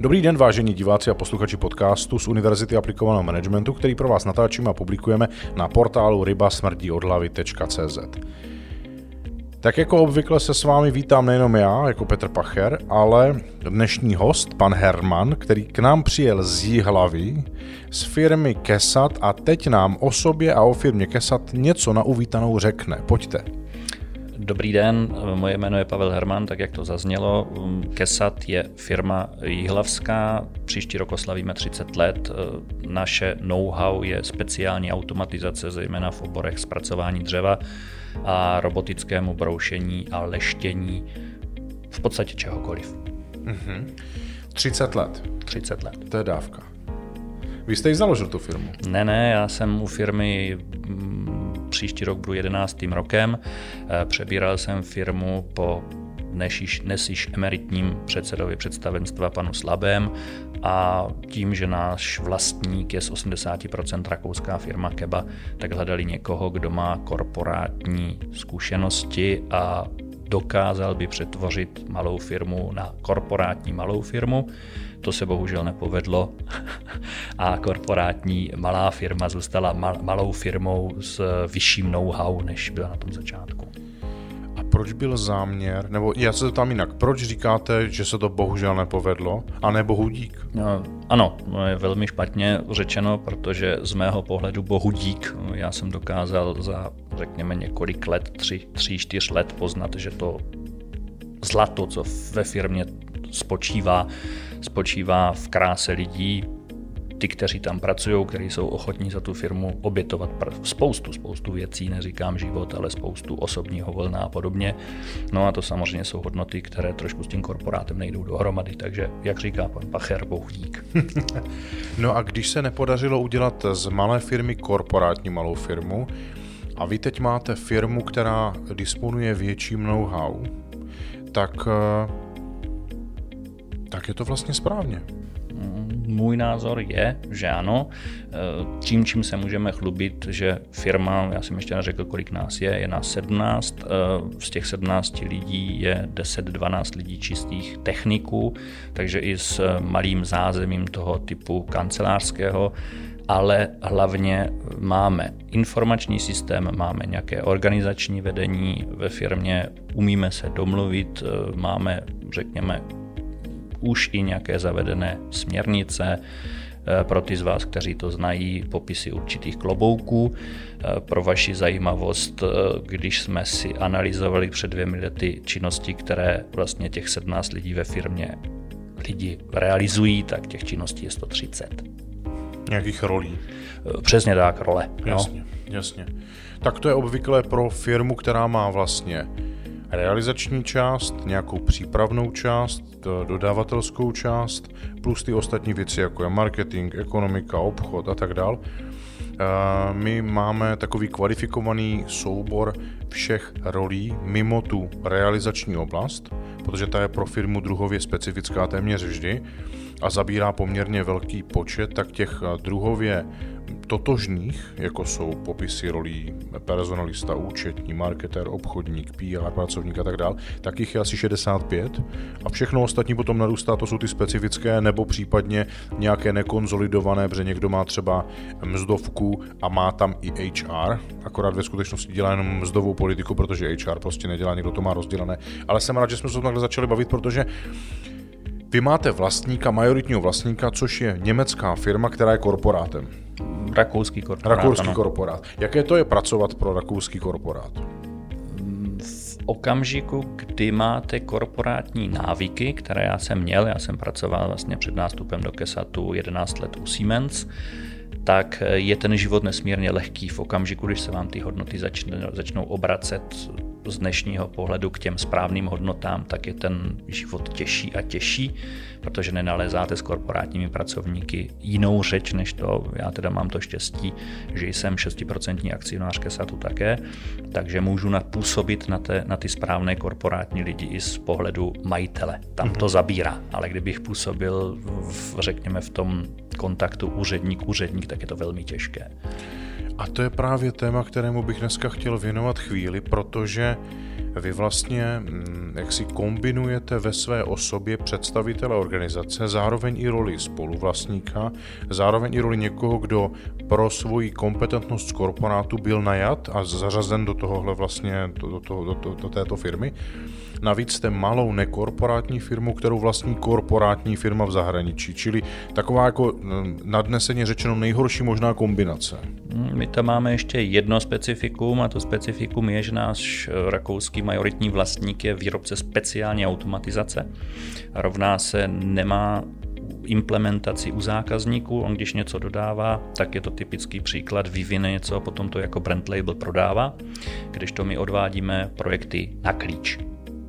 Dobrý den, vážení diváci a posluchači podcastu z Univerzity aplikovaného managementu, který pro vás natáčíme a publikujeme na portálu rybasmrdíodhlavy.cz. Tak jako obvykle se s vámi vítám nejenom já, jako Petr Pacher, ale dnešní host, pan Herman, který k nám přijel z Jihlavy, z firmy Kesat a teď nám o sobě a o firmě Kesat něco na uvítanou řekne. Pojďte. Dobrý den, moje jméno je Pavel Herman, tak jak to zaznělo. Kesat je firma jihlavská, příští rok oslavíme 30 let. Naše know-how je speciální automatizace, zejména v oborech zpracování dřeva a robotickému broušení a leštění v podstatě čehokoliv. Mm-hmm. 30 let. 30 let. To je dávka. Vy jste ji založil tu firmu? Ne, ne, já jsem u firmy mm, příští rok budu 11. rokem. Eh, přebíral jsem firmu po dnes již, dnes již emeritním předsedovi představenstva panu Slabém a tím, že náš vlastník je z 80% rakouská firma Keba, tak hledali někoho, kdo má korporátní zkušenosti a dokázal by přetvořit malou firmu na korporátní malou firmu. To se bohužel nepovedlo a korporátní malá firma zůstala malou firmou s vyšším know-how, než byla na tom začátku. Proč byl záměr, nebo já se zeptám jinak, proč říkáte, že se to bohužel nepovedlo a ne bohudík? No, ano, no je velmi špatně řečeno, protože z mého pohledu bohudík, já jsem dokázal za, řekněme, několik let, tři, tři čtyř let poznat, že to zlato, co ve firmě spočívá, spočívá v kráse lidí, ty, kteří tam pracují, kteří jsou ochotní za tu firmu obětovat spoustu, spoustu věcí, neříkám život, ale spoustu osobního volna a podobně. No a to samozřejmě jsou hodnoty, které trošku s tím korporátem nejdou dohromady, takže jak říká pan Pacher, bohudík. no a když se nepodařilo udělat z malé firmy korporátní malou firmu, a vy teď máte firmu, která disponuje větším know-how, tak, eh, tak je to vlastně správně můj názor je, že ano. E, tím, čím se můžeme chlubit, že firma, já jsem ještě neřekl, kolik nás je, je nás 17, e, z těch 17 lidí je 10-12 lidí čistých techniků, takže i s malým zázemím toho typu kancelářského, ale hlavně máme informační systém, máme nějaké organizační vedení ve firmě, umíme se domluvit, máme, řekněme, už i nějaké zavedené směrnice, eh, pro ty z vás, kteří to znají, popisy určitých klobouků. Eh, pro vaši zajímavost, eh, když jsme si analyzovali před dvěmi lety činnosti, které vlastně těch 17 lidí ve firmě lidi realizují, tak těch činností je 130. Nějakých rolí. Přesně tak, role. Jasně, no. jasně. Tak to je obvykle pro firmu, která má vlastně realizační část, nějakou přípravnou část, dodavatelskou část, plus ty ostatní věci, jako je marketing, ekonomika, obchod a tak dál. My máme takový kvalifikovaný soubor všech rolí mimo tu realizační oblast, protože ta je pro firmu druhově specifická téměř vždy a zabírá poměrně velký počet, tak těch druhově totožných, jako jsou popisy rolí personalista, účetní, marketer, obchodník, PR, pracovník a tak dále, tak jich je asi 65 a všechno ostatní potom narůstá, to jsou ty specifické nebo případně nějaké nekonzolidované, protože někdo má třeba mzdovku a má tam i HR, akorát ve skutečnosti dělá jenom mzdovou politiku, protože HR prostě nedělá, někdo to má rozdělené. Ale jsem rád, že jsme se takhle začali bavit, protože vy máte vlastníka, majoritního vlastníka, což je německá firma, která je korporátem. Rakouský korporát. Rakouský ano. korporát. Jaké to je pracovat pro rakouský korporát? V okamžiku, kdy máte korporátní návyky, které já jsem měl, já jsem pracoval vlastně před nástupem do Kesatu 11 let u Siemens, tak je ten život nesmírně lehký v okamžiku, když se vám ty hodnoty začnou obracet z dnešního pohledu k těm správným hodnotám, tak je ten život těžší a těžší, protože nenalézáte s korporátními pracovníky jinou řeč než to. Já teda mám to štěstí, že jsem 6% akcionář Kesatu také, takže můžu napůsobit na, te, na ty správné korporátní lidi i z pohledu majitele. Tam to mhm. zabírá, ale kdybych působil, v, řekněme, v tom kontaktu úředník-úředník, tak je to velmi těžké. A to je právě téma, kterému bych dneska chtěl věnovat chvíli, protože vy vlastně mm, jak si kombinujete ve své osobě představitele organizace, zároveň i roli spoluvlastníka, zároveň i roli někoho, kdo pro svoji kompetentnost z korporátu byl najat a zařazen do tohohle vlastně, do, do, do, do, do této firmy. Navíc jste malou nekorporátní firmu, kterou vlastní korporátní firma v zahraničí, čili taková jako mm, nadneseně řečeno nejhorší možná kombinace. My tam máme ještě jedno specifikum a to specifikum je, že náš eh, rakouský majoritní vlastník je výrobce speciální automatizace. Rovná se nemá implementaci u zákazníků, on když něco dodává, tak je to typický příklad, vyvine něco a potom to jako brand label prodává, když to my odvádíme projekty na klíč.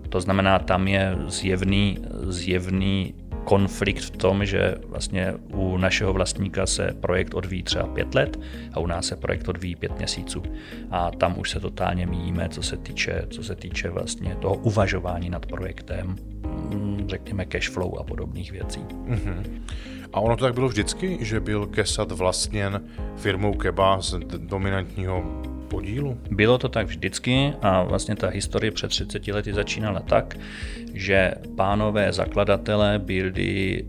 To znamená, tam je zjevný, zjevný konflikt v tom, že vlastně u našeho vlastníka se projekt odvíjí třeba pět let a u nás se projekt odvíjí pět měsíců. A tam už se totálně míjíme, co se týče, co se týče vlastně toho uvažování nad projektem, mm, řekněme cash flow a podobných věcí. Mm-hmm. A ono to tak bylo vždycky, že byl Kesat vlastněn firmou Keba z dominantního podílu? Bylo to tak vždycky a vlastně ta historie před 30 lety začínala tak, že pánové zakladatelé byli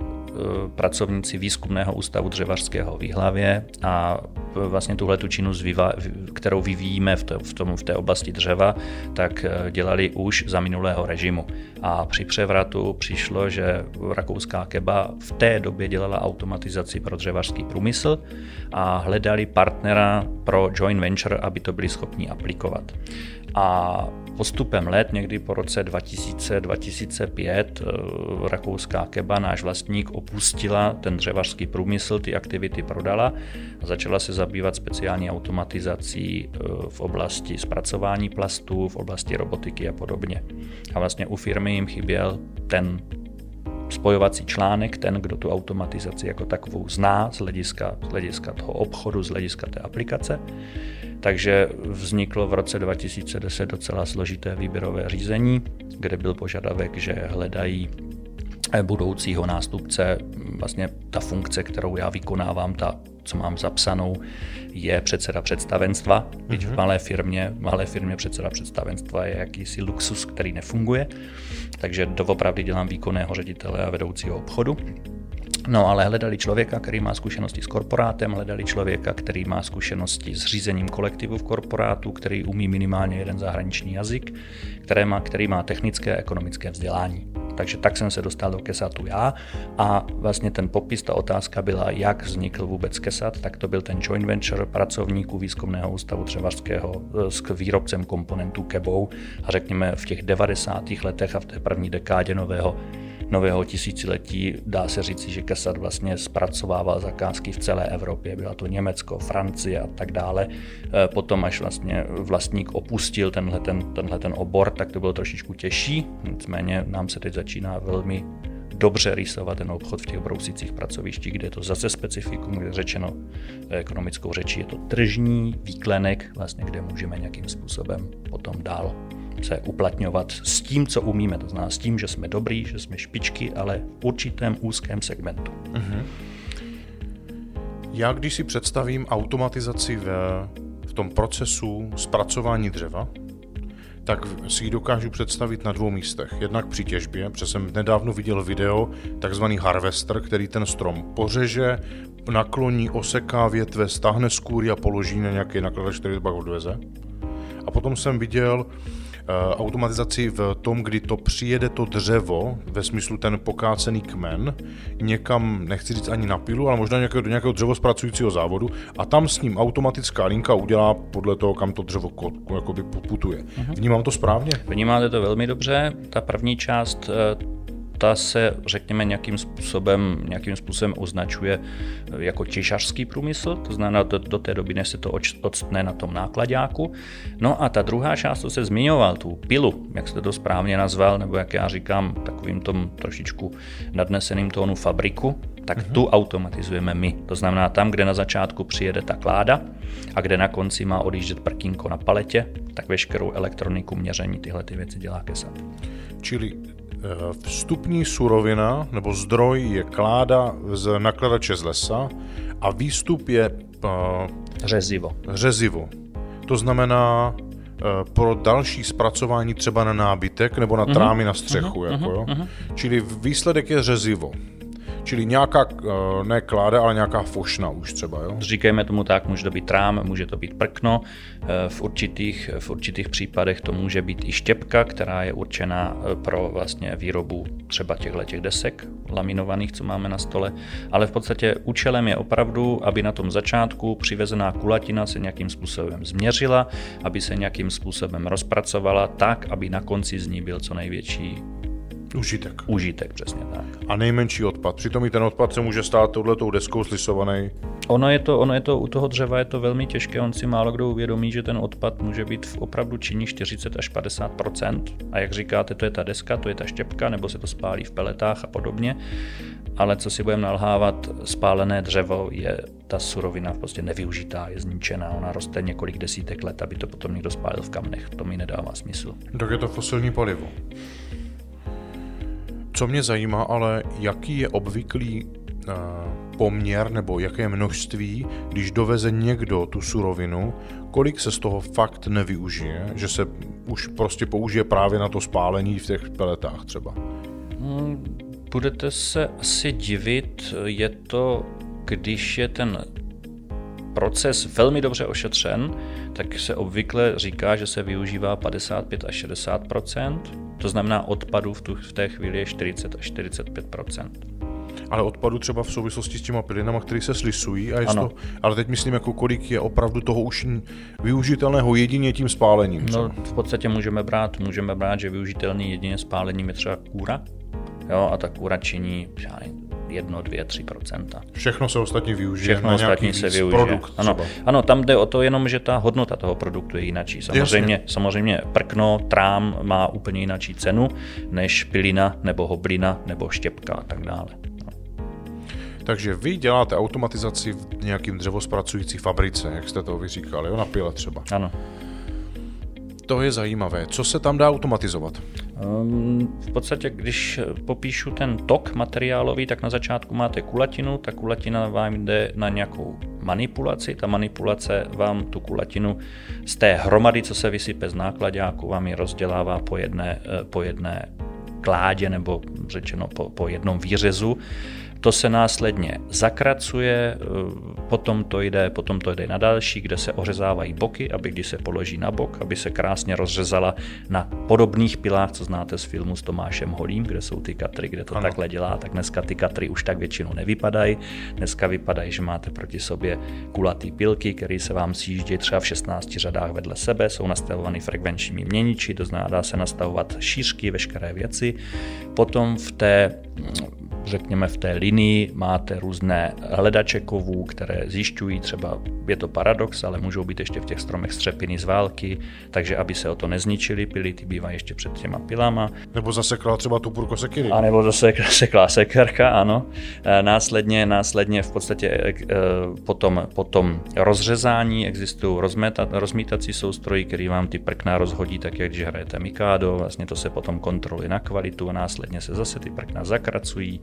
pracovníci výzkumného ústavu dřevařského v Jihlavě a vlastně tuhle tu činnost, kterou vyvíjíme v, v, tom, v té oblasti dřeva, tak eh, dělali už za minulého režimu. A při převratu přišlo, že rakouská keba v té době dělala automatizaci pro dřevařský průmysl a hledali partnera pro joint venture, aby to byli schopni aplikovat. A postupem let, někdy po roce 2000-2005, eh, rakouská Keba, náš vlastník, opustila ten dřevařský průmysl, ty aktivity prodala a začala se zabývat speciální automatizací eh, v oblasti zpracování plastů, v oblasti robotiky a podobně. A vlastně u firmy jim chyběl ten spojovací článek, ten, kdo tu automatizaci jako takovou zná z hlediska, z hlediska toho obchodu, z hlediska té aplikace. Takže vzniklo v roce 2010 docela složité výběrové řízení, kde byl požadavek, že hledají budoucího nástupce. Vlastně ta funkce, kterou já vykonávám, ta, co mám zapsanou, je předseda představenstva. Byť v mhm. malé firmě, malé firmě předseda představenstva je jakýsi luxus, který nefunguje. Takže doopravdy dělám výkonného ředitele a vedoucího obchodu. No ale hledali člověka, který má zkušenosti s korporátem, hledali člověka, který má zkušenosti s řízením kolektivu v korporátu, který umí minimálně jeden zahraniční jazyk, který má, který má technické a ekonomické vzdělání. Takže tak jsem se dostal do Kesatu já a vlastně ten popis, ta otázka byla, jak vznikl vůbec Kesat, tak to byl ten joint venture pracovníků výzkumného ústavu Třevařského eh, s výrobcem komponentů Kebou a řekněme v těch 90. letech a v té první dekádě nového nového tisíciletí dá se říci, že Kesat vlastně zpracovával zakázky v celé Evropě. Byla to Německo, Francie a tak dále. E, potom, až vlastně vlastník opustil tenhle ten, tenhle ten obor, tak to bylo trošičku těžší. Nicméně nám se teď začíná velmi dobře rýsovat ten obchod v těch brousicích pracovištích, kde je to zase specifikum, kde řečeno ekonomickou řečí, je to tržní výklenek, vlastně, kde můžeme nějakým způsobem potom dál se uplatňovat s tím, co umíme. To znamená s tím, že jsme dobrý, že jsme špičky, ale v určitém úzkém segmentu. Uh-huh. Já když si představím automatizaci v, v tom procesu zpracování dřeva, tak si ji dokážu představit na dvou místech. Jednak při těžbě, protože jsem nedávno viděl video, takzvaný harvester, který ten strom pořeže, nakloní, oseká větve, stáhne z kůry a položí na nějaký nakladač, který pak odveze. A potom jsem viděl automatizaci v tom, kdy to přijede to dřevo, ve smyslu ten pokácený kmen, někam, nechci říct ani na pilu, ale možná nějakého, do nějakého dřevospracujícího závodu a tam s ním automatická linka udělá podle toho, kam to dřevo jakoby putuje. Uh-huh. Vnímám to správně? Vnímáte to velmi dobře. Ta první část eh, ta se, řekněme, nějakým způsobem, nějakým způsobem označuje jako těžařský průmysl, to znamená do, do té doby, než se to odstne na tom nákladáku. No a ta druhá část, to se zmiňoval, tu pilu, jak jste to správně nazval, nebo jak já říkám, takovým tom trošičku nadneseným tónu fabriku, tak uh-huh. tu automatizujeme my. To znamená tam, kde na začátku přijede ta kláda a kde na konci má odjíždět prkínko na paletě, tak veškerou elektroniku měření tyhle ty věci dělá Kesat. Čili Eh, vstupní surovina nebo zdroj je kláda z nakladače z lesa a výstup je eh, Řezivo. Řezivo. To znamená uh, pro další zpracování třeba na nábytek nebo na trámy uh-huh. na střechu. Uh-huh. Jako, jo? Uh-huh. Čili výsledek je řezivo. Čili nějaká, eh, ne kláda, ale nějaká fošna už třeba, jo? Říkejme tomu tak, může to být trám, může to být prkno, eh, v určitých, v určitých případech to může být i štěpka, která je určená eh, pro vlastně výrobu třeba těchto těch desek laminovaných, co máme na stole, ale v podstatě účelem je opravdu, aby na tom začátku přivezená kulatina se nějakým způsobem změřila, aby se nějakým způsobem rozpracovala tak, aby na konci z ní byl co největší Užitek. Užitek, přesně tak. A nejmenší odpad. Přitom i ten odpad se může stát touhletou deskou slisovaný. Ono je, to, ono je to, u toho dřeva je to velmi těžké, on si málo kdo uvědomí, že ten odpad může být v opravdu činí 40 až 50 A jak říkáte, to je ta deska, to je ta štěpka, nebo se to spálí v peletách a podobně. Ale co si budeme nalhávat, spálené dřevo je ta surovina prostě nevyužitá, je zničená, ona roste několik desítek let, aby to potom někdo spálil v kamnech. To mi nedává smysl. Tak je to fosilní palivo. Co mě zajímá, ale jaký je obvyklý uh, poměr nebo jaké množství, když doveze někdo tu surovinu, kolik se z toho fakt nevyužije, že se už prostě použije právě na to spálení v těch peletách třeba? Hmm, budete se asi divit, je to, když je ten proces velmi dobře ošetřen, tak se obvykle říká, že se využívá 55 až 60 to znamená odpadu v, tu, v té chvíli je 40 až 45 ale odpadu třeba v souvislosti s těma pilinama, které se slisují. A to, ale teď myslím, jako kolik je opravdu toho už využitelného jedině tím spálením. Třeba. No, v podstatě můžeme brát, můžeme brát, že využitelný jedině spálením je třeba kůra. Jo, a ta kůra činí, já nevím, 1, 2, 3 Všechno se ostatně využije Všechno ostatní se využije. produkt ano, ano, tam jde o to jenom, že ta hodnota toho produktu je jinačí. Samozřejmě, samozřejmě prkno, trám má úplně jinačí cenu než pilina nebo hoblina nebo štěpka a tak dále. Takže vy děláte automatizaci v nějakým dřevospracující fabrice, jak jste to vyříkali, jo, na pile třeba. Ano. To je zajímavé. Co se tam dá automatizovat? Ehm, v podstatě, když popíšu ten tok materiálový, tak na začátku máte kulatinu, ta kulatina vám jde na nějakou manipulaci, ta manipulace vám tu kulatinu z té hromady, co se vysype z nákladáku, vám ji rozdělává po jedné, eh, po jedné kládě nebo řečeno po, po jednom výřezu to se následně zakracuje, eh, potom to jde, potom to jde na další, kde se ořezávají boky, aby když se položí na bok, aby se krásně rozřezala na podobných pilách, co znáte z filmu s Tomášem Holím, kde jsou ty katry, kde to ano. takhle dělá, tak dneska ty katry už tak většinou nevypadají. Dneska vypadají, že máte proti sobě kulatý pilky, které se vám sjíždí třeba v 16 řadách vedle sebe, jsou nastavované frekvenčními měniči, to znamená, dá se nastavovat šířky, veškeré věci. Potom v té řekněme v té linii máte různé hledače kovů, které zjišťují třeba, je to paradox, ale můžou být ještě v těch stromech střepiny z války, takže aby se o to nezničili pily, ty bývají ještě před těma pilama. Nebo zasekla třeba tu purko sekiry. A nebo zase zasekla sekerka, ano. E, následně, následně v podstatě e, potom, potom rozřezání existují rozmeta, rozmítací soustroji, který vám ty prkna rozhodí tak, jak když hrajete Mikado, vlastně to se potom kontroluje na kvalitu a následně se zase ty prkna zakracují,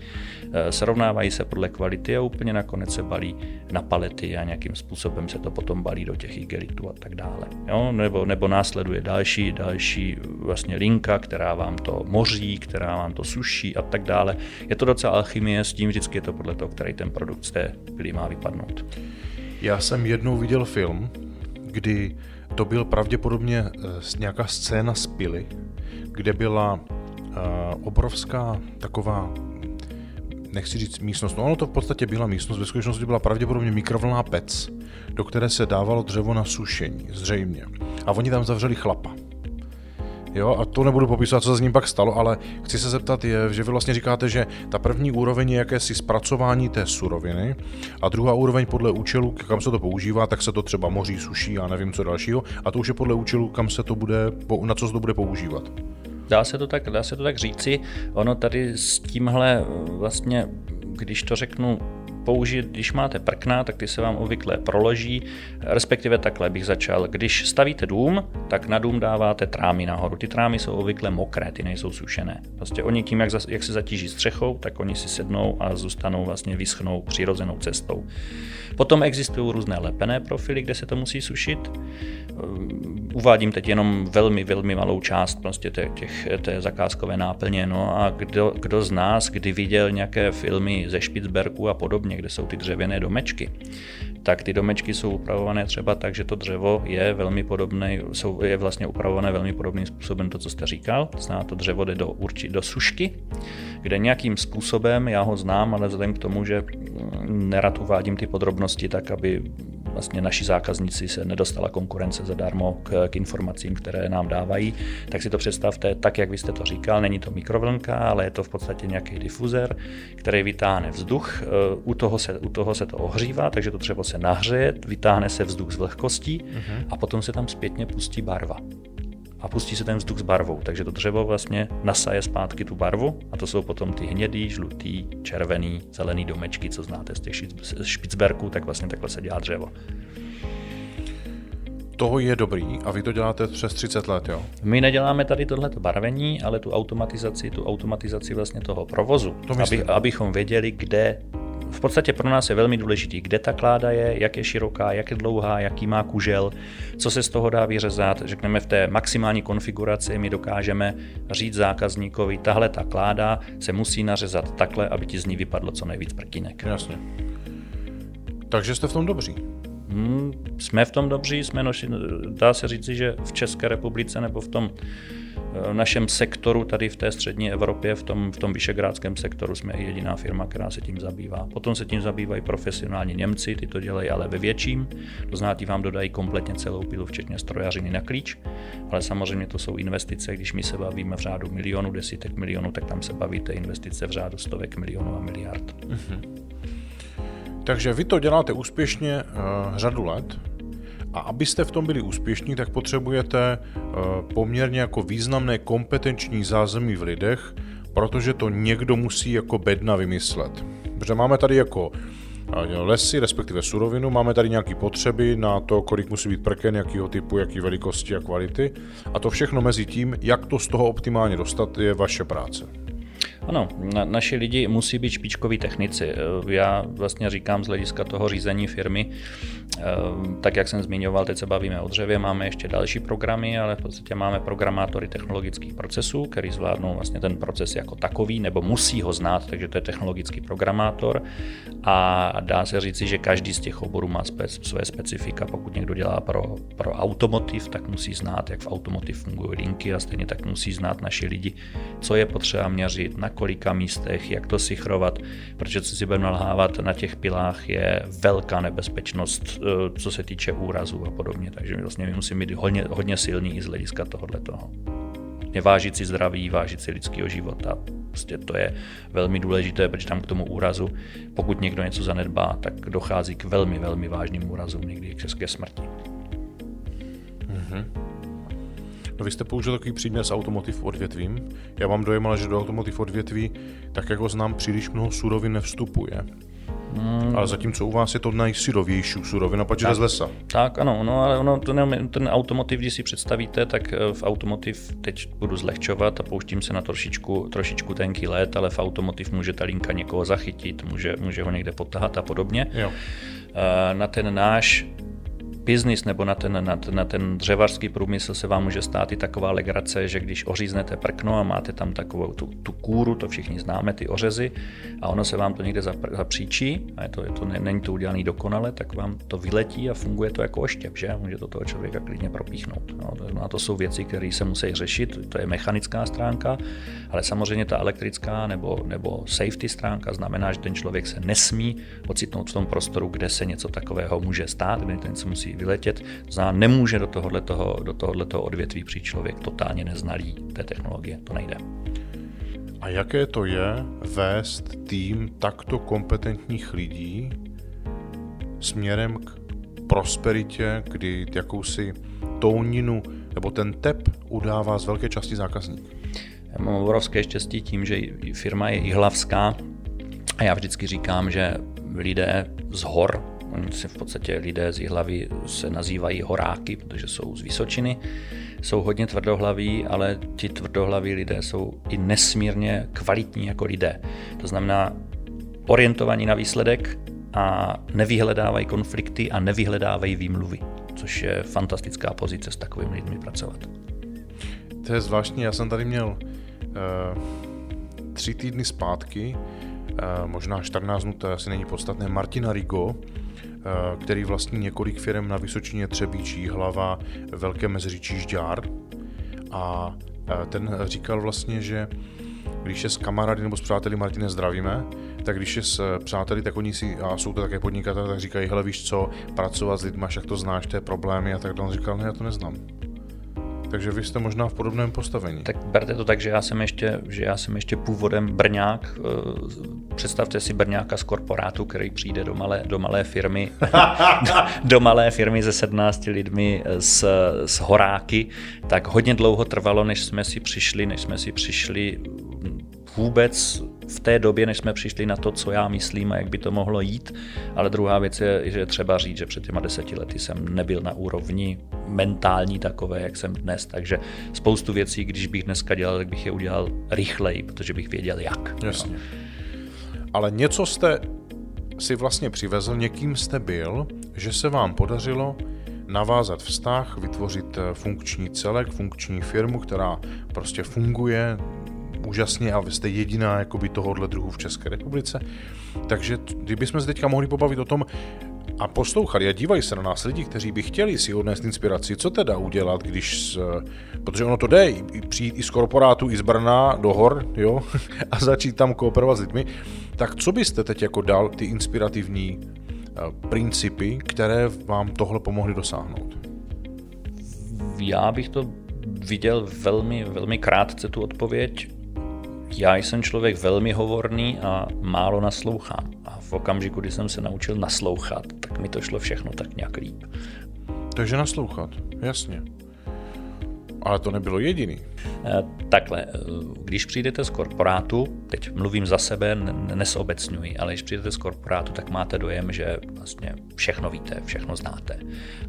Eh, srovnávají se podle kvality a úplně nakonec se balí na palety a nějakým způsobem se to potom balí do těch igelitů a tak dále. Jo? Nebo, nebo následuje další, další vlastně linka, která vám to moří, která vám to suší a tak dále. Je to docela alchymie, s tím vždycky je to podle toho, který ten produkt z té pily má vypadnout. Já jsem jednou viděl film, kdy to byl pravděpodobně eh, nějaká scéna z pily, kde byla uh, obrovská taková nechci říct místnost, no ono to v podstatě byla místnost, ve skutečnosti byla pravděpodobně mikrovlná pec, do které se dávalo dřevo na sušení, zřejmě. A oni tam zavřeli chlapa. Jo, a to nebudu popisovat, co se s ním pak stalo, ale chci se zeptat, je, že vy vlastně říkáte, že ta první úroveň je jakési zpracování té suroviny a druhá úroveň podle účelu, kam se to používá, tak se to třeba moří, suší a nevím co dalšího a to už je podle účelu, kam se to bude, na co se to bude používat. Dá se to tak, dá se to tak říci. Ono tady s tímhle vlastně, když to řeknu použít, když máte prkna, tak ty se vám obvykle proloží, respektive takhle bych začal. Když stavíte dům, tak na dům dáváte trámy nahoru. Ty trámy jsou obvykle mokré, ty nejsou sušené. Prostě oni tím, jak, jak se zatíží střechou, tak oni si sednou a zůstanou vlastně vyschnou přirozenou cestou. Potom existují různé lepené profily, kde se to musí sušit. Uvádím teď jenom velmi, velmi malou část prostě těch, těch, té zakázkové náplně. No a kdo, kdo z nás, kdy viděl nějaké filmy ze Špicberku a podobně, kde jsou ty dřevěné domečky, tak ty domečky jsou upravované třeba tak, že to dřevo je velmi podobné, jsou, je vlastně upravované velmi podobným způsobem to, co jste říkal. Zná to dřevo jde do, urči, do sušky, kde nějakým způsobem, já ho znám, ale vzhledem k tomu, že nerad uvádím ty podrobnosti tak, aby vlastně naši zákazníci se nedostala konkurence zadarmo k, k informacím, které nám dávají, tak si to představte tak, jak vy jste to říkal, není to mikrovlnka, ale je to v podstatě nějaký difuzer, který vytáhne vzduch, u toho se, u toho se to ohřívá, takže to třeba se nahřeje, vytáhne se vzduch z vlhkostí uh-huh. a potom se tam zpětně pustí barva a pustí se ten vzduch s barvou. Takže to dřevo vlastně nasaje zpátky tu barvu a to jsou potom ty hnědý, žlutý, červený, zelený domečky, co znáte z těch špicberků, tak vlastně takhle se dělá dřevo. Toho je dobrý a vy to děláte přes 30 let, jo? My neděláme tady tohleto barvení, ale tu automatizaci, tu automatizaci vlastně toho provozu, to aby, abychom věděli, kde v podstatě pro nás je velmi důležitý, kde ta kláda je, jak je široká, jak je dlouhá, jaký má kužel, co se z toho dá vyřezat. Řekneme v té maximální konfiguraci my dokážeme říct zákazníkovi, tahle ta kláda se musí nařezat takhle, aby ti z ní vypadlo co nejvíc prkínek. Jasně. Takže jste v tom dobří. Hmm, jsme v tom dobří, jsme noši, dá se říci, že v České republice nebo v tom našem sektoru tady v té střední Evropě, v tom, v tom vyšegrádském sektoru jsme jediná firma, která se tím zabývá. Potom se tím zabývají profesionální Němci, ty to dělají ale ve větším, to znamená, vám dodají kompletně celou pilu, včetně strojařiny na klíč, ale samozřejmě to jsou investice, když my se bavíme v řádu milionů, desítek milionů, tak tam se bavíte investice v řádu stovek milionů a miliard. Mm-hmm. Takže vy to děláte úspěšně uh, řadu let, a abyste v tom byli úspěšní, tak potřebujete eh, poměrně jako významné kompetenční zázemí v lidech, protože to někdo musí jako bedna vymyslet. Protože máme tady jako eh, lesy, respektive surovinu, máme tady nějaké potřeby na to, kolik musí být prken, jakýho typu, jaký velikosti a kvality. A to všechno mezi tím, jak to z toho optimálně dostat, je vaše práce. Ano, na, naši lidi musí být špičkoví technici. Já vlastně říkám z hlediska toho řízení firmy, eh, tak jak jsem zmiňoval, teď se bavíme o dřevě, máme ještě další programy, ale v podstatě máme programátory technologických procesů, který zvládnou vlastně ten proces jako takový, nebo musí ho znát, takže to je technologický programátor. A dá se říci, že každý z těch oborů má své specifika. Pokud někdo dělá pro, pro automotiv, tak musí znát, jak v automotiv fungují linky a stejně tak musí znát naši lidi, co je potřeba měřit, na kolika místech, jak to sichrovat, protože co si budeme nalhávat, na těch pilách je velká nebezpečnost, eh, co se týče úrazů a podobně, takže vlastně my musíme být hodně, hodně silní i z hlediska tohohle toho. Vážit si zdraví, vážit si lidského života, prostě to je velmi důležité, protože tam k tomu úrazu, pokud někdo něco zanedbá, tak dochází k velmi, velmi vážným úrazům, někdy ke smrti. Mm-hmm. No vy jste použil takový příměr s automotiv odvětvím. Já mám dojem, ale že do automotiv odvětví, tak jako znám, příliš mnoho surovin nevstupuje. Hmm. Ale zatímco u vás je to nejsyrovější surovina, protože z lesa. Tak ano, no ale ono, to ne, ten automotiv, když si představíte, tak eh, v automotiv teď budu zlehčovat a pouštím se na trošičku, trošičku tenký let, ale v automotiv může ta linka někoho zachytit, může, může ho někde potahat a podobně. Jo. Eh, na ten náš biznis nebo na ten, na, na ten dřevařský průmysl se vám může stát i taková legrace, že když oříznete prkno a máte tam takovou tu, tu kůru, to všichni známe, ty ořezy, a ono se vám to někde zapříčí, a je to, je to, není to udělané dokonale, tak vám to vyletí a funguje to jako oštěp, že? Může to toho člověka klidně propíchnout. No, to, a to jsou věci, které se musí řešit, to je mechanická stránka, ale samozřejmě ta elektrická nebo, nebo safety stránka znamená, že ten člověk se nesmí ocitnout v tom prostoru, kde se něco takového může stát, kde ten se musí vyletět. Zná, nemůže do tohohle, toho, do tohohle toho odvětví přijít člověk totálně neznalý té technologie. To nejde. A jaké to je vést tým takto kompetentních lidí směrem k prosperitě, kdy jakousi touninu nebo ten tep udává z velké části zákazník? Já mám obrovské štěstí tím, že firma je ihlavská a já vždycky říkám, že lidé z hor, oni se v podstatě lidé z hlavy se nazývají horáky, protože jsou z Vysočiny, jsou hodně tvrdohlaví, ale ti tvrdohlaví lidé jsou i nesmírně kvalitní jako lidé. To znamená orientovaní na výsledek a nevyhledávají konflikty a nevyhledávají výmluvy, což je fantastická pozice s takovými lidmi pracovat. To je zvláštní, já jsem tady měl uh, tři týdny zpátky, uh, možná 14 dnů, to asi není podstatné, Martina Rigo, který vlastní několik firm na Vysočině Třebíčí, hlava Velké meziříčí Žďár. A uh, ten říkal vlastně, že když je s kamarády nebo s přáteli Martine zdravíme, tak když je s přáteli, tak oni si, a jsou to také podnikatelé, tak říkají, hele víš co, pracovat s lidmi, jak to znáš, ty problémy a tak dále. On říkal, ne, já to neznám. Takže vy jste možná v podobném postavení. Tak berte to tak, že já jsem ještě, že já jsem ještě původem Brňák. Eh, představte si Brňáka z korporátu, který přijde do malé, do malé firmy, do, do malé firmy se 17 lidmi z, z horáky. Tak hodně dlouho trvalo, než jsme si přišli, než jsme si přišli vůbec v té době, než jsme přišli na to, co já myslím a jak by to mohlo jít. Ale druhá věc je, že je třeba říct, že před těma deseti lety jsem nebyl na úrovni mentální takové, jak jsem dnes. Takže spoustu věcí, když bych dneska dělal, tak bych je udělal rychleji, protože bych věděl jak. Jasně. No. Ale něco jste si vlastně přivezl, někým jste byl, že se vám podařilo navázat vztah, vytvořit eh, funkční celek, funkční firmu, která prostě funguje, úžasně a vy jste jediná jakoby tohohle druhu v České republice. Takže kdybychom se teďka mohli pobavit o tom, a poslouchali a dívají se na nás lidi, kteří by chtěli si odnést inspiraci, co teda udělat, když, s, protože ono to jde, přijít i z korporátu, i z Brna do hor, jo, a začít tam kooperovat s lidmi, tak co byste teď jako dal ty inspirativní uh, principy, které vám tohle pomohly dosáhnout? Já bych to viděl velmi, velmi krátce tu odpověď já jsem člověk velmi hovorný a málo naslouchám. A v okamžiku, kdy jsem se naučil naslouchat, tak mi to šlo všechno tak nějak líp. Takže naslouchat, jasně. Ale to nebylo jediný. Eh, takhle, eh, když přijdete z korporátu, teď mluvím za sebe, nesobecňuji, ale když přijdete z korporátu, tak máte dojem, že vlastně všechno víte, všechno znáte.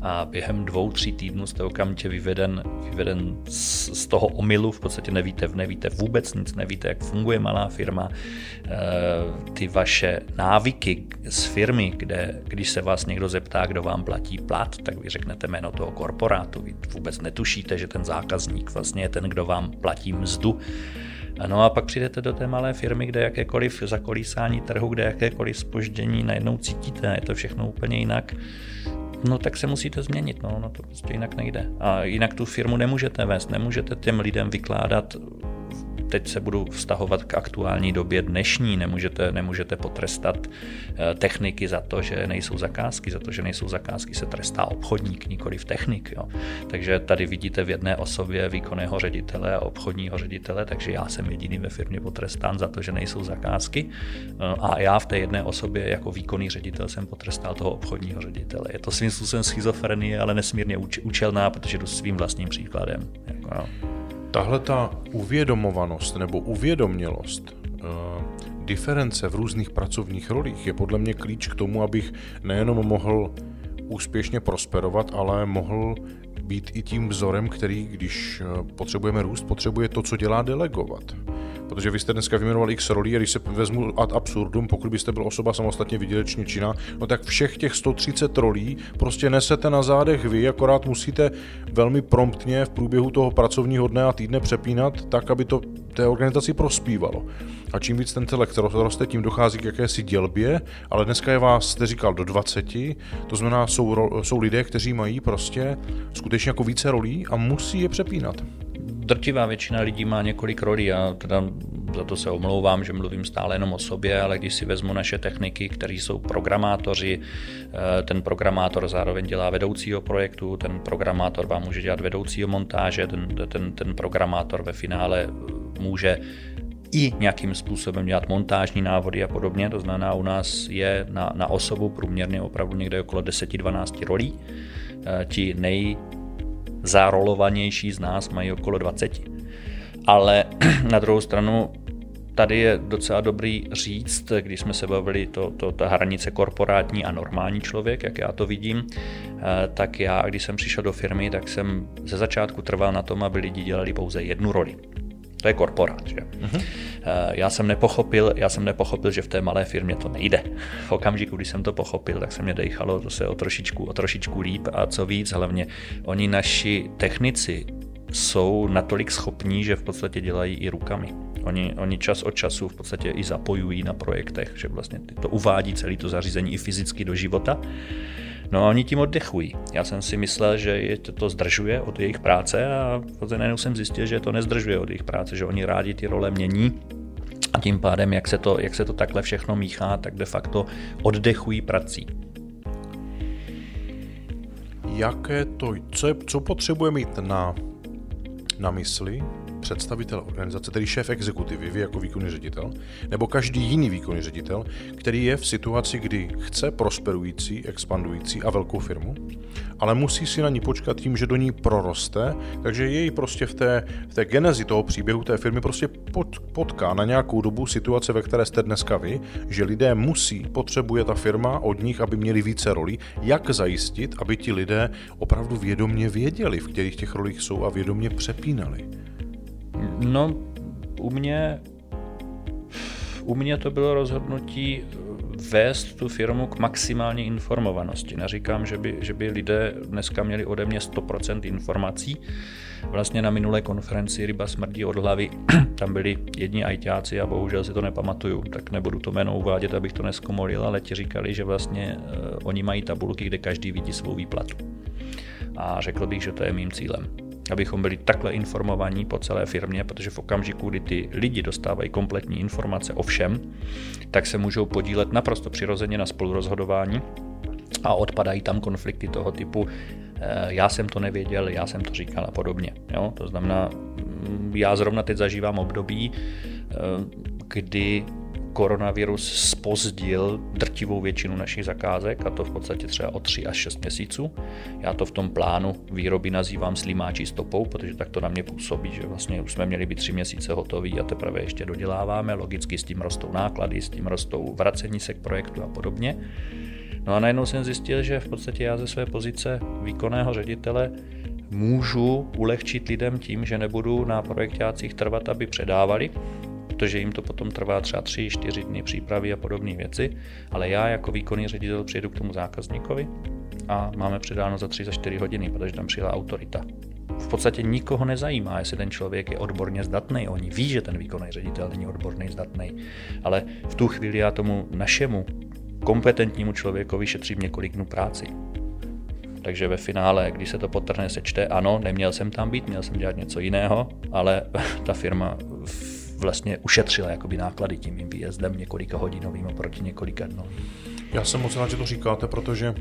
A během dvou, tří týdnů jste okamžitě vyveden, vyveden z, z toho omylu, v podstatě nevíte, nevíte vůbec nic, nevíte, jak funguje malá firma. Eh, ty vaše návyky z firmy, kde když se vás někdo zeptá, kdo vám platí plat, tak vy řeknete jméno toho korporátu. Vy vůbec netušíte, že ten zákazník vlastně je ten, kdo vám platí mzdu. No a pak přijdete do té malé firmy, kde jakékoliv zakolísání trhu, kde jakékoliv spoždění najednou cítíte, je to všechno úplně jinak. No tak se musíte změnit, no, no to prostě jinak nejde. A jinak tu firmu nemůžete vést, nemůžete těm lidem vykládat teď se budu vztahovat k aktuální době dnešní. Nemůžete, nemůžete potrestat eh, techniky za to, že nejsou zakázky. Za to, že nejsou zakázky, se trestá obchodník, nikoli v technik. Jo. Takže tady vidíte v jedné osobě výkonného ředitele a obchodního ředitele, takže já jsem jediný ve firmě potrestán za to, že nejsou zakázky. Eh, a já v té jedné osobě jako výkonný ředitel jsem potrestal toho obchodního ředitele. Je to svým způsobem schizofrenie, ale nesmírně účelná, protože jdu svým vlastním příkladem. Jako, jo. Tahle ta uvědomovanost nebo uvědomělost uh, diference v různých pracovních rolích je podle mě klíč k tomu, abych nejenom mohl úspěšně prosperovat, ale mohl být i tím vzorem, který, když eh, potřebujeme růst, potřebuje to, co dělá, delegovat. Protože vy jste dneska vyjmenoval x rolí a když se vezmu ad absurdum, pokud byste byl osoba samostatně vydělečně čina, no tak všech těch 130 rolí prostě nesete na zádech vy, akorát musíte velmi promptně v průběhu toho pracovního dne a týdne přepínat tak, aby to té organizaci prospívalo. A čím víc ten celek roste, tím dochází k jakési dělbě, ale dneska je vás, jste říkal, do 20, to znamená, jsou, jsou lidé, kteří mají prostě skutečně jako více rolí a musí je přepínat drtivá většina lidí má několik rolí a teda za to se omlouvám, že mluvím stále jenom o sobě, ale když si vezmu naše techniky, kteří jsou programátoři, eh, ten programátor zároveň dělá vedoucího projektu, ten programátor vám může dělat vedoucího montáže, ten, ten, ten programátor ve finále může i nějakým způsobem dělat montážní návody a podobně. To znamená, u nás je na, na osobu průměrně opravdu někde okolo 10-12 rolí. Eh, ti nej zárolovanější z nás mají okolo 20. Ale na druhou stranu tady je docela dobrý říct, když jsme se bavili, to, to, ta hranice korporátní a normální člověk, jak já to vidím, eh, tak já, když jsem přišel do firmy, tak jsem ze začátku trval na tom, aby lidi dělali pouze jednu roli. To je korporát. Že? Uh-huh. Já jsem nepochopil, já jsem nepochopil, že v té malé firmě to nejde. V okamžiku, když jsem to pochopil, tak se mě dejchalo zase o trošičku, o trošičku líp a co víc, hlavně oni naši technici jsou natolik schopní, že v podstatě dělají i rukami. Oni, oni čas od času v podstatě i zapojují na projektech, že vlastně to uvádí celé to zařízení i fyzicky do života. No a oni tím oddechují. Já jsem si myslel, že je to, to zdržuje od jejich práce a najednou jsem zjistil, že to nezdržuje od jejich práce, že oni rádi ty role mění a tím pádem, jak se to, jak se to takhle všechno míchá, tak de facto oddechují prací. Jaké to, co, je, co potřebuje mít na, na mysli představitel organizace, tedy šéf exekutivy, vy jako výkonný ředitel, nebo každý jiný výkonný ředitel, který je v situaci, kdy chce prosperující, expandující a velkou firmu, ale musí si na ní počkat tím, že do ní proroste, takže jej prostě v té, v té genezi toho příběhu té firmy prostě pot, potká na nějakou dobu situace, ve které jste dneska vy, že lidé musí, potřebuje ta firma od nich, aby měli více rolí, jak zajistit, aby ti lidé opravdu vědomně věděli, v kterých těch rolích jsou a vědomně přepínali. No, u mě, u mě to bylo rozhodnutí vést tu firmu k maximální informovanosti. Neříkám, že by, že by lidé dneska měli ode mě 100% informací. Vlastně na minulé konferenci Ryba smrdí od hlavy, tam byli jedni ajťáci a bohužel si to nepamatuju, tak nebudu to jméno uvádět, abych to neskomolil, ale ti říkali, že vlastně uh, oni mají tabulky, kde každý vidí svou výplatu. A řekl bych, že to je mým cílem abychom byli takhle informovaní po celé firmě, protože v okamžiku, kdy ty lidi dostávají kompletní informace o všem, tak se můžou podílet naprosto přirozeně na spolurozhodování a odpadají tam konflikty toho typu eh, já jsem to nevěděl, já jsem to říkal a podobně. Jo? To znamená, mm, já zrovna teď zažívám období, eh, kdy koronavirus spozdil drtivou většinu našich zakázek, a to v podstatě třeba o 3 až 6 měsíců. Já to v tom plánu výroby nazývám slimáčí stopou, protože tak to na mě působí, že vlastně už jsme měli být 3 měsíce hotoví a teprve ještě doděláváme. Logicky s tím rostou náklady, s tím rostou vracení se k projektu a podobně. No a najednou jsem zjistil, že v podstatě já ze své pozice výkonného ředitele můžu ulehčit lidem tím, že nebudu na projektácích trvat, aby předávali, protože jim to potom trvá třeba 3-4 dny přípravy a podobné věci, ale já jako výkonný ředitel přijedu k tomu zákazníkovi a máme předáno za 3 za 4 hodiny, protože tam přijela autorita. V podstatě nikoho nezajímá, jestli ten člověk je odborně zdatný. Oni ví, že ten výkonný ředitel není odborný zdatný, ale v tu chvíli já tomu našemu kompetentnímu člověkovi šetřím několik dnů práci. Takže ve finále, když se to potrhne, sečte, ano, neměl jsem tam být, měl jsem dělat něco jiného, ale ta firma vlastně ušetřila jakoby náklady tím mým výjezdem několika hodinovým oproti několika dnů. Já jsem moc rád, že to říkáte, protože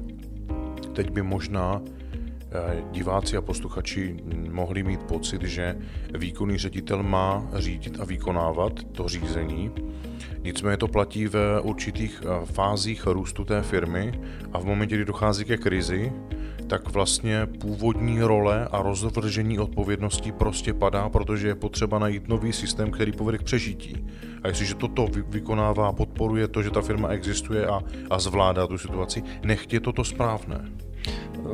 teď by možná eh, diváci a posluchači mohli mít pocit, že výkonný ředitel má řídit a vykonávat to řízení. Nicméně to platí v určitých eh, fázích růstu té firmy a v momentě, kdy dochází ke krizi, tak vlastně původní role a rozvržení odpovědností prostě padá, protože je potřeba najít nový systém, který povede k přežití. A jestliže toto vykonává, podporuje to, že ta firma existuje a, a zvládá tu situaci, nechtě toto správné.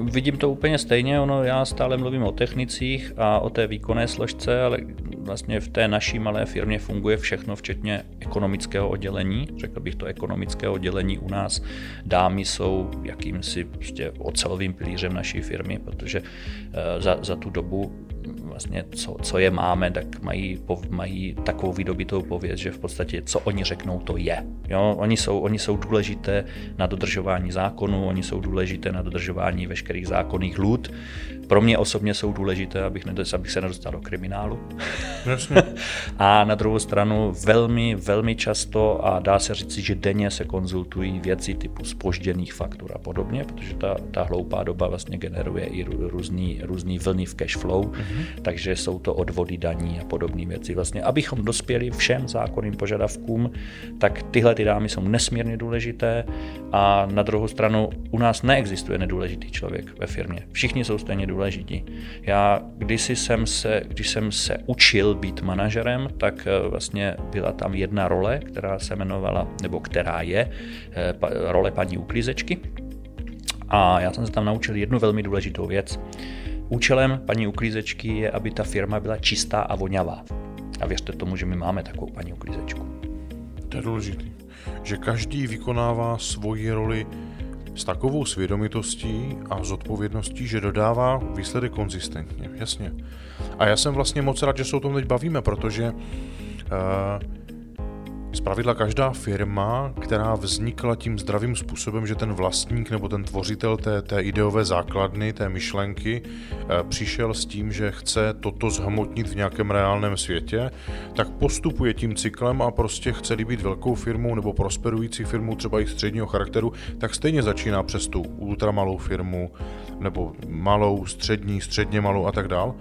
Vidím to úplně stejně, ono já stále mluvím o technicích a o té výkonné složce, ale vlastně v té naší malé firmě funguje všechno, včetně ekonomického oddělení. Řekl bych to ekonomické oddělení u nás. Dámy jsou jakýmsi prostě ocelovým pilířem naší firmy, protože eh, za, za tu dobu vlastně co, co je máme, tak mají, mají takovou vydobitou pověst, že v podstatě co oni řeknou, to je. Jo? Oni, jsou, oni jsou důležité na dodržování zákonů, oni jsou důležité na dodržování veškerých zákonných lůd. Pro mě osobně jsou důležité, abych, nedos, abych se nedostal do kriminálu. Jasně. a na druhou stranu velmi, velmi často a dá se říct, že denně se konzultují věci typu spožděných faktur a podobně, protože ta, ta hloupá doba vlastně generuje i různý, různý vlny v cash flow. Mm-hmm takže jsou to odvody daní a podobné věci. Vlastně, abychom dospěli všem zákonným požadavkům, tak tyhle ty dámy jsou nesmírně důležité a na druhou stranu u nás neexistuje nedůležitý člověk ve firmě. Všichni jsou stejně důležití. Já když jsem se, když jsem se učil být manažerem, tak eh, vlastně byla tam jedna role, která se jmenovala, nebo která je eh, role paní uklízečky. A já jsem se tam naučil jednu velmi důležitou věc. Účelem paní uklízečky je, aby ta firma byla čistá a voňavá. A věřte tomu, že my máme takovou paní uklízečku. To je důležité. Že každý vykonává svoji roli s takovou svědomitostí a zodpovědností, že dodává výsledek konzistentně. Jasně. A já jsem vlastně moc rád, že se o tom teď bavíme, protože uh, Zpravidla každá firma, která vznikla tím zdravým způsobem, že ten vlastník nebo ten tvořitel té, té ideové základny, té myšlenky, eh, přišel s tím, že chce toto zhmotnit v nějakém reálném světě, tak postupuje tím cyklem a prostě chce být velkou firmou nebo prosperující firmou třeba i středního charakteru, tak stejně začíná přes tu ultramalou firmu nebo malou, střední, středně malou a tak dál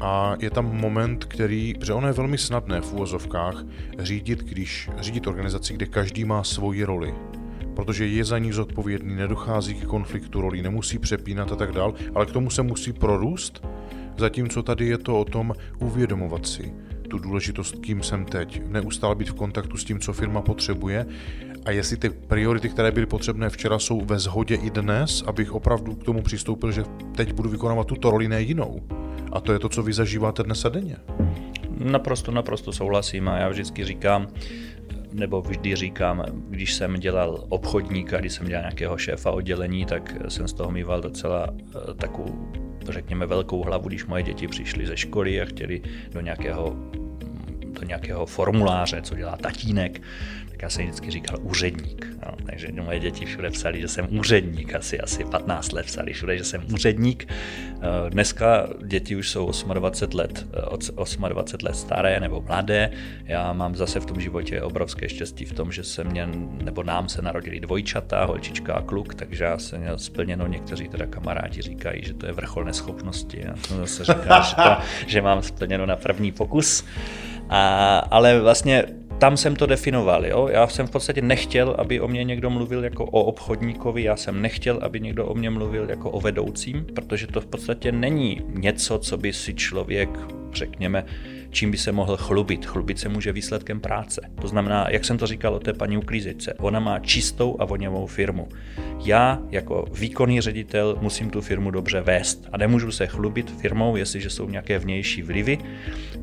a je tam moment, který, že ono je velmi snadné v úvozovkách řídit, když řídit organizaci, kde každý má svoji roli. Protože je za ní zodpovědný, nedochází k konfliktu rolí, nemusí přepínat a tak dál, ale k tomu se musí prorůst, zatímco tady je to o tom uvědomovat si tu důležitost, kým jsem teď, neustále být v kontaktu s tím, co firma potřebuje a jestli ty priority, které byly potřebné včera, jsou ve shodě i dnes, abych opravdu k tomu přistoupil, že teď budu vykonávat tuto roli, ne jinou. A to je to, co vy zažíváte dnes a denně. Naprosto, naprosto souhlasím a já vždycky říkám, nebo vždy říkám, když jsem dělal obchodníka, když jsem dělal nějakého šéfa oddělení, tak jsem z toho mýval docela eh, takovou, řekněme, velkou hlavu, když moje děti přišly ze školy a chtěli do nějakého do nějakého formuláře, co dělá tatínek, tak já jsem vždycky říkal úředník. No, takže moje děti všude psali, že jsem úředník, asi, asi 15 let psali všude, že jsem úředník. Eh, dneska děti už jsou 28 let, 28 let staré nebo mladé. Já mám zase v tom životě obrovské štěstí v tom, že se mě, nebo nám se narodili dvojčata, holčička a kluk, takže já jsem měl splněno, někteří teda kamarádi říkají, že to je vrchol neschopnosti. Já jsem zase říkal, že, to, že mám splněno na první pokus. A, ale vlastně tam jsem to definoval. Jo? Já jsem v podstatě nechtěl, aby o mě někdo mluvil jako o obchodníkovi, já jsem nechtěl, aby někdo o mě mluvil jako o vedoucím, protože to v podstatě není něco, co by si člověk, řekněme, čím by se mohl chlubit. Chlubit se může výsledkem práce. To znamená, jak jsem to říkal o té paní uklízečce, ona má čistou a voněvou firmu. Já jako výkonný ředitel musím tu firmu dobře vést a nemůžu se chlubit firmou, jestliže jsou nějaké vnější vlivy,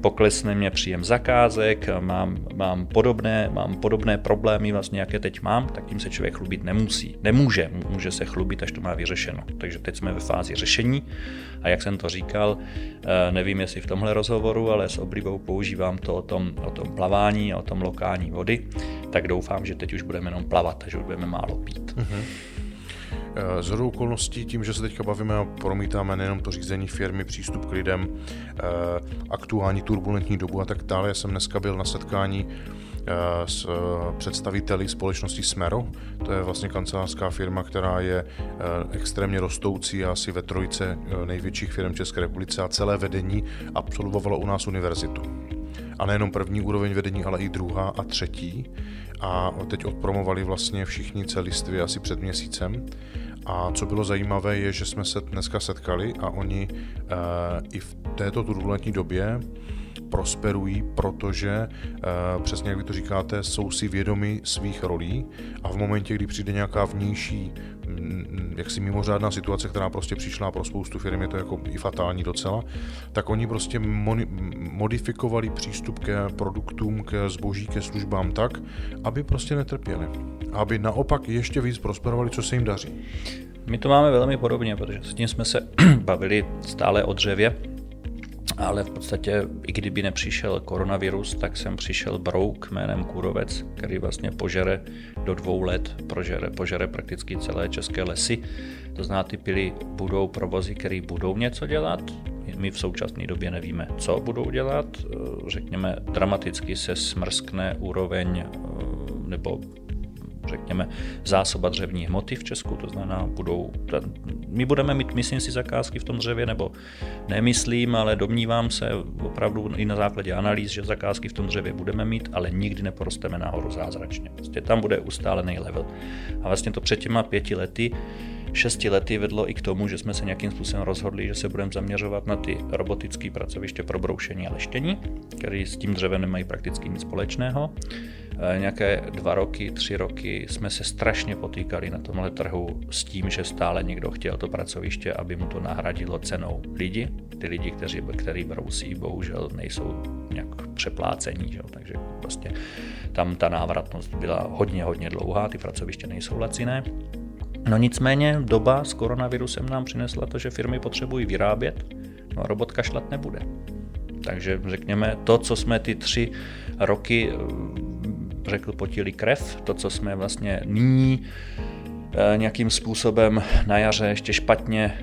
poklesne mě příjem zakázek, mám, mám, podobné, mám podobné problémy, vlastně jaké teď mám, tak tím se člověk chlubit nemusí. Nemůže, může se chlubit, až to má vyřešeno. Takže teď jsme ve fázi řešení a jak jsem to říkal, eh, nevím, jestli v tomhle rozhovoru, ale s oblibou používám to o tom, o tom plavání a o tom lokální vody, tak doufám, že teď už budeme jenom plavat, že už budeme málo pít. Mm-hmm. Z okolností, tím, že se teďka bavíme a promítáme nejenom to řízení firmy, přístup k lidem, eh, aktuální turbulentní dobu a tak dále. Já jsem dneska byl na setkání s eh, představiteli společnosti Smero. To je vlastně kancelářská firma, která je eh, extrémně rostoucí a asi ve trojce největších firm České republice a celé vedení absolvovalo u nás univerzitu. A nejenom první úroveň vedení, ale i druhá a třetí. A teď odpromovali vlastně všichni celistvě asi před měsícem. A co bylo zajímavé, je, že jsme se dneska setkali a oni i v této turbulentní době prosperují, protože uh, přesně jak vy to říkáte, jsou si vědomi svých rolí a v momentě, kdy přijde nějaká vnější mm, jaksi mimořádná situace, která prostě přišla pro spoustu firm, je to jako i fatální docela, tak oni prostě modifikovali přístup ke produktům, ke zboží, ke službám tak, aby prostě netrpěli. Aby naopak ještě víc prosperovali, co se jim daří. My to máme velmi podobně, protože s tím jsme se bavili stále o dřevě, ale v podstatě, i kdyby nepřišel koronavirus, tak jsem přišel brouk jménem Kůrovec, který vlastně požere do dvou let, požere, požere prakticky celé české lesy. To znamená, ty pily budou provozy, které budou něco dělat, my v současné době nevíme, co budou dělat. Řekněme, dramaticky se smrskne úroveň nebo řekněme, zásoba dřevní hmoty v Česku, to znamená, budou, my budeme mít, myslím si, zakázky v tom dřevě, nebo nemyslím, ale domnívám se opravdu i na základě analýz, že zakázky v tom dřevě budeme mít, ale nikdy neporosteme nahoru zázračně. Vlastně tam bude ustálený level. A vlastně to před těma pěti lety šesti lety vedlo i k tomu, že jsme se nějakým způsobem rozhodli, že se budeme zaměřovat na ty robotické pracoviště pro broušení a leštění, které s tím dřevem nemají prakticky nic společného. E, nějaké dva roky, tři roky jsme se strašně potýkali na tomhle trhu s tím, že stále někdo chtěl to pracoviště, aby mu to nahradilo cenou lidi. Ty lidi, kteří, kteří brousí, bohužel nejsou nějak přeplácení, že? takže vlastně tam ta návratnost byla hodně, hodně dlouhá, ty pracoviště nejsou laciné. No nicméně doba s koronavirusem nám přinesla to, že firmy potřebují vyrábět, no a robot kašlat nebude. Takže řekněme, to, co jsme ty tři roky, eh, řekl, potili krev, to, co jsme vlastně nyní eh, nějakým způsobem na jaře ještě špatně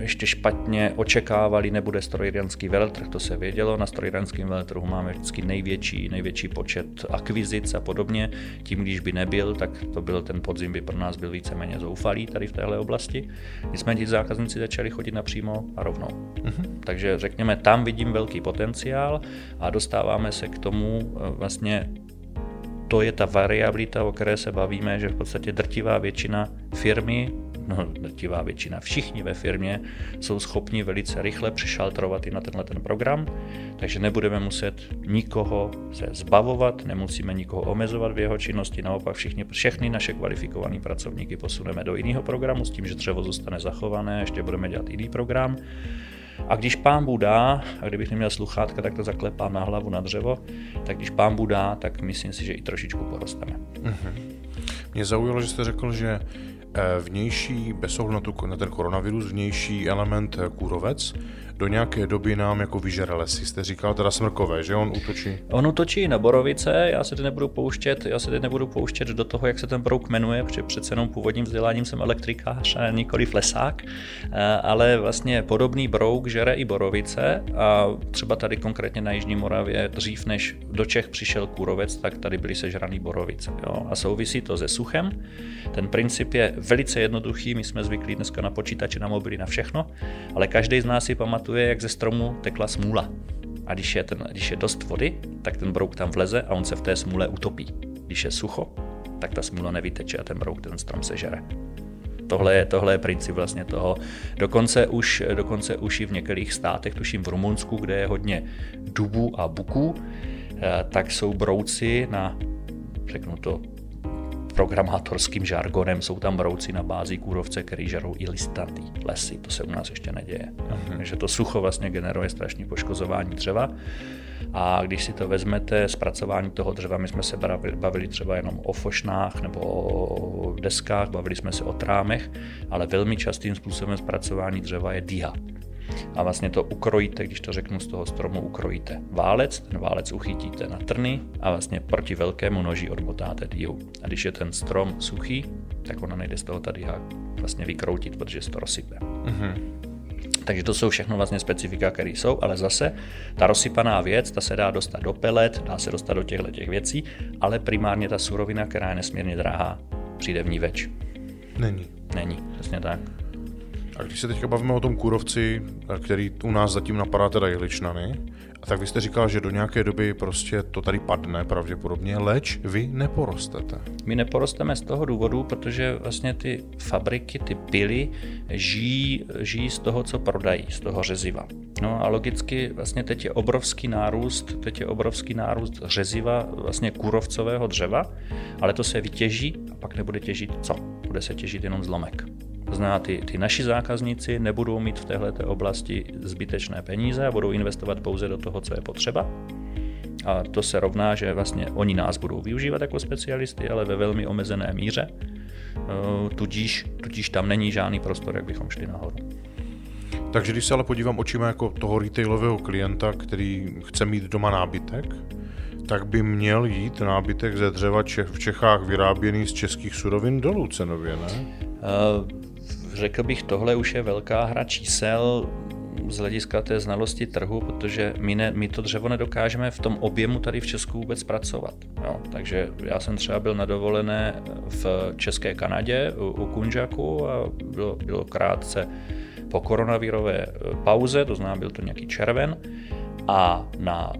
ještě špatně očekávali, nebude strojírenský veletrh, to se vědělo, na strojírenském veletrhu máme vždycky největší, největší počet akvizic a podobně, tím když by nebyl, tak to byl ten podzim by pro nás byl víceméně zoufalý tady v téhle oblasti. Nicméně ti zákazníci začali chodit napřímo a rovnou. Mm-hmm. Takže řekněme, tam vidím velký potenciál a dostáváme se k tomu eh, vlastně to je ta variabilita, o které se bavíme, že v podstatě drtivá většina firmy no, drtivá většina, všichni ve firmě jsou schopni velice rychle přešaltrovat i na tenhle ten program, takže nebudeme muset nikoho se zbavovat, nemusíme nikoho omezovat v jeho činnosti, naopak všichni, všechny naše kvalifikované pracovníky posuneme do jiného programu s tím, že dřevo zůstane zachované, ještě budeme dělat jiný program. A když pán Budá, a kdybych neměl sluchátka, tak to zaklepám na hlavu na dřevo, tak když pán Budá, tak myslím si, že i trošičku porosteme. Mm-hmm. Mě zaujalo, že jste řekl, že Eh, vnější, bez ohledu na ten koronavirus, vnější element eh, kůrovec do nějaké doby nám jako vyžere lesy. Jste říkal teda smrkové, že on útočí? On útočí na borovice, já se teď nebudu pouštět, já se teď nebudu pouštět do toho, jak se ten brouk jmenuje, protože přece jenom původním vzděláním jsem elektrikář a nikoli lesák, eh, ale vlastně podobný brouk žere i borovice a třeba tady konkrétně na Jižní Moravě dřív než do Čech přišel kůrovec, tak tady byly sežraný borovice. Jo? A souvisí to se suchem. Ten princip je velice jednoduchý, my jsme zvyklí dneska na počítače, na mobily, na všechno, ale každý z nás si pamatuje, jak ze stromu tekla smůla. A když je, ten, když je dost vody, tak ten brouk tam vleze a on se v té smůle utopí. Když je sucho, tak ta smůla nevyteče a ten brouk ten strom sežere. Tohle je, tohle je princip vlastně toho. Dokonce už, dokonce už i v některých státech, tuším v Rumunsku, kde je hodně dubů a buků, eh, tak jsou brouci na, řeknu to programátorským žargonem jsou tam brouci na bázi kůrovce, který žerou i listatý lesy. To se u nás ještě neděje. Mm-hmm. Takže to sucho vlastně generuje strašné poškozování dřeva. A když si to vezmete, zpracování toho dřeva, my jsme se bavili třeba jenom o fošnách nebo o deskách, bavili jsme se o trámech, ale velmi častým způsobem zpracování dřeva je diha a vlastně to ukrojíte, když to řeknu z toho stromu, ukrojíte válec, ten válec uchytíte na trny a vlastně proti velkému noži odmotáte díhu. A když je ten strom suchý, tak ona nejde z toho tady vlastně vykroutit, protože se to rozsype. Mm-hmm. Takže to jsou všechno vlastně specifika, které jsou, ale zase ta rozsypaná věc, ta se dá dostat do pelet, dá se dostat do těchto těch věcí, ale primárně ta surovina, která je nesmírně drahá, přijde v ní več. Není. Není, přesně tak. A když se teďka bavíme o tom kůrovci, který u nás zatím napadá teda jehličnany, a tak vy jste říkal, že do nějaké doby prostě to tady padne pravděpodobně, leč vy neporostete. My neporosteme z toho důvodu, protože vlastně ty fabriky, ty pily žijí, žijí z toho, co prodají, z toho řeziva. No a logicky vlastně teď je obrovský nárůst, teď je obrovský nárůst řeziva vlastně kůrovcového dřeva, ale to se vytěží a pak nebude těžit co? Bude se těžit jenom zlomek. To znamená, ty, ty naši zákazníci nebudou mít v této oblasti zbytečné peníze a budou investovat pouze do toho, co je potřeba. A to se rovná, že vlastně oni nás budou využívat jako specialisty, ale ve velmi omezené míře. E, tudíž, tudíž tam není žádný prostor, jak bychom šli nahoru. Takže když se ale podívám očima jako toho retailového klienta, který chce mít doma nábytek, tak by měl jít nábytek ze dřeva v Čechách vyráběný z českých surovin dolů cenově, ne? Uh, řekl bych, tohle už je velká hra čísel. z hlediska té znalosti trhu, protože my, ne, my to dřevo nedokážeme v tom objemu tady v Česku vůbec zpracovat. Jo. Takže já jsem třeba byl na dovolené v České Kanadě u, u Kunžaku a bylo, bylo krátce po koronavirové pauze, to znamená, byl to nějaký červen, a na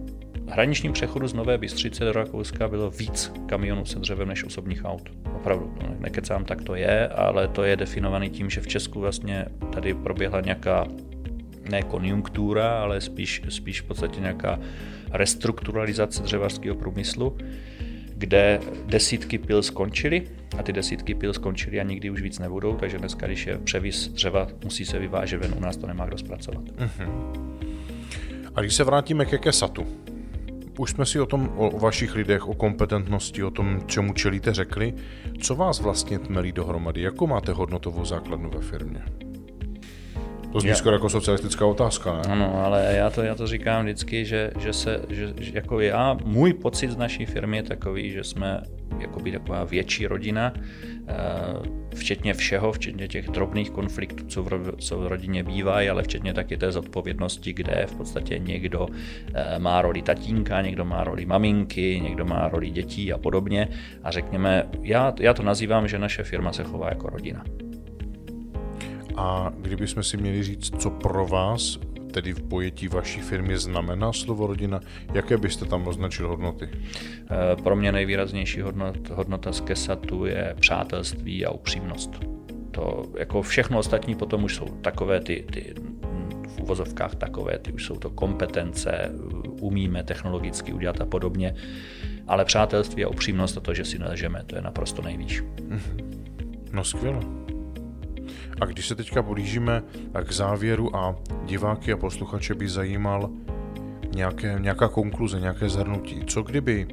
hraničním přechodu z Nové Bystřice do Rakouska bylo víc kamionů se dřevem než osobních aut. Opravdu, nekecám, tak to je, ale to je definovaný tím, že v Česku vlastně tady proběhla nějaká ne konjunktura, ale spíš, spíš v podstatě nějaká restrukturalizace dřevařského průmyslu, kde desítky pil skončily a ty desítky pil skončily a nikdy už víc nebudou, takže dneska, když je převis dřeva, musí se vyvážet ven, u nás to nemá kdo zpracovat. Uh-huh. A když se vrátíme ke Kesatu, už jsme si o tom, o vašich lidech, o kompetentnosti, o tom, čemu čelíte, řekli. Co vás vlastně tmelí dohromady? Jakou máte hodnotovou základnu ve firmě? To zní skoro jako socialistická otázka, ne? Ano, ale já to, já to říkám vždycky, že, že se, že, že jako já, můj pocit z naší firmy je takový, že jsme jakoby taková větší rodina, eh, včetně všeho, včetně těch drobných konfliktů, co v, co v rodině bývají, ale včetně taky té zodpovědnosti, kde v podstatě někdo eh, má roli tatínka, někdo má roli maminky, někdo má roli dětí a podobně. A řekněme, já, já to nazývám, že naše firma se chová jako rodina. A kdybychom si měli říct, co pro vás, tedy v pojetí vaší firmy, znamená slovo rodina, jaké byste tam označil hodnoty? Eh, pro mě nejvýraznější hodnot, hodnota z Kesatu je přátelství a upřímnost. To jako všechno ostatní potom už jsou takové ty, ty v uvozovkách takové, ty už jsou to kompetence, umíme technologicky udělat a podobně, ale přátelství a upřímnost a to, že si neležeme, to je naprosto nejvýš. Mhm. No skvěle. A když se teďka blížíme k závěru a diváky a posluchače by zajímal nějaké, nějaká konkluze, nějaké zhrnutí, co kdyby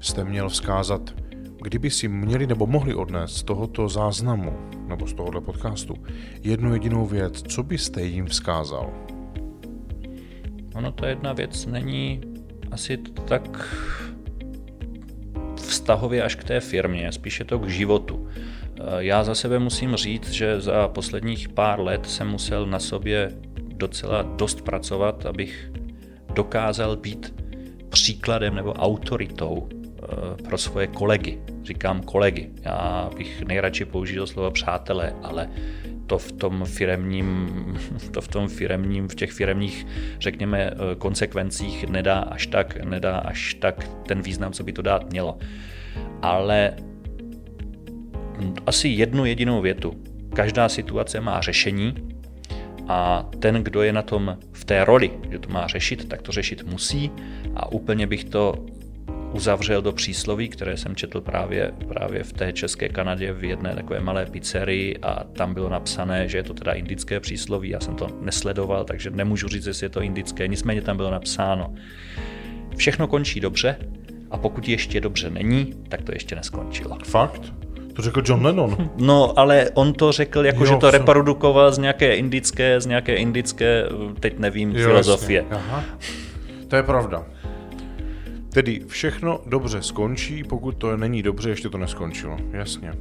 jste měl vzkázat, kdyby si měli nebo mohli odnést z tohoto záznamu nebo z tohoto podcastu jednu jedinou věc, co byste jim vzkázal? Ono to jedna věc není asi tak vztahově až k té firmě, spíše to k životu. Já za sebe musím říct, že za posledních pár let jsem musel na sobě docela dost pracovat, abych dokázal být příkladem nebo autoritou eh, pro svoje kolegy. Říkám kolegy. Já bych nejradši použil slovo přátelé, ale to v tom firemním, to v tom firemním, v těch firemních, řekněme, eh, konsekvencích nedá až tak, nedá až tak ten význam, co by to dát mělo. Ale asi jednu jedinou větu. Každá situace má řešení a ten, kdo je na tom v té roli, že to má řešit, tak to řešit musí a úplně bych to uzavřel do přísloví, které jsem četl právě, právě v té české Kanadě v jedné takové malé pizzerii a tam bylo napsané, že je to teda indické přísloví, já jsem to nesledoval, takže nemůžu říct, jestli je to indické, nicméně tam bylo napsáno. Všechno končí dobře a pokud ještě dobře není, tak to ještě neskončilo. Fakt? To řekl John Lennon. No, ale on to řekl jako, jo, že to jsem... reprodukoval z nějaké indické, z nějaké indické, teď nevím, jo, filozofie. Aha. To je pravda. Tedy všechno dobře skončí, pokud to není dobře, ještě to neskončilo. Jasně.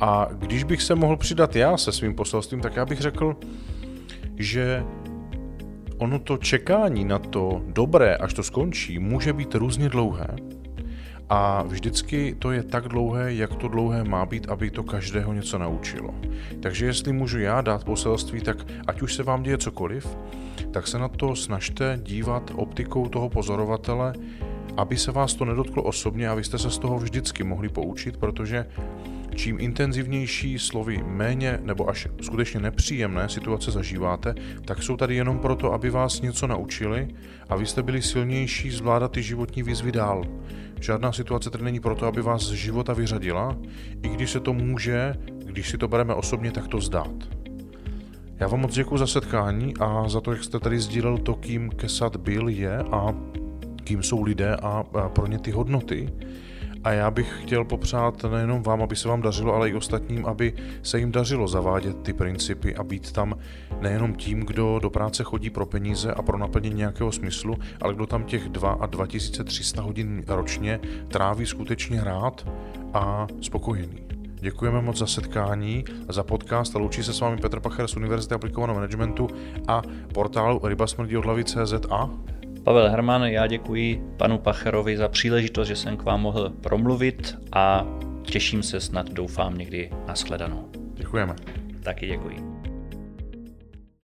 A když bych se mohl přidat já se svým poselstvím, tak já bych řekl, že ono to čekání na to dobré, až to skončí, může být různě dlouhé. A vždycky to je tak dlouhé, jak to dlouhé má být, aby to každého něco naučilo. Takže jestli můžu já dát poselství, tak ať už se vám děje cokoliv, tak se na to snažte dívat optikou toho pozorovatele, aby se vás to nedotklo osobně a vy jste se z toho vždycky mohli poučit, protože čím intenzivnější slovy méně nebo až skutečně nepříjemné situace zažíváte, tak jsou tady jenom proto, aby vás něco naučili a vy jste byli silnější zvládat ty životní výzvy dál. Žádná situace tady není proto, aby vás z života vyřadila, i když se to může, když si to bereme osobně, tak to zdát. Já vám moc děkuji za setkání a za to, jak jste tady sdílel to, kým Kesat byl, je a kým jsou lidé a pro ně ty hodnoty. A já bych chtěl popřát nejenom vám, aby se vám dařilo, ale i ostatním, aby se jim dařilo zavádět ty principy a být tam nejenom tím, kdo do práce chodí pro peníze a pro naplnění nějakého smyslu, ale kdo tam těch 2 a 2300 hodin ročně tráví skutečně rád a spokojený. děkujeme moc za setkání, za podcast a loučí se s vámi Petr Pacher z Univerzity aplikovaného managementu a portálu rybasmrdíodlavy.cz a Pavel Herman, já děkuji panu Pacherovi za příležitost, že jsem k vám mohl promluvit a těším se snad, doufám, někdy na shledanou. Děkujeme. Taky děkuji.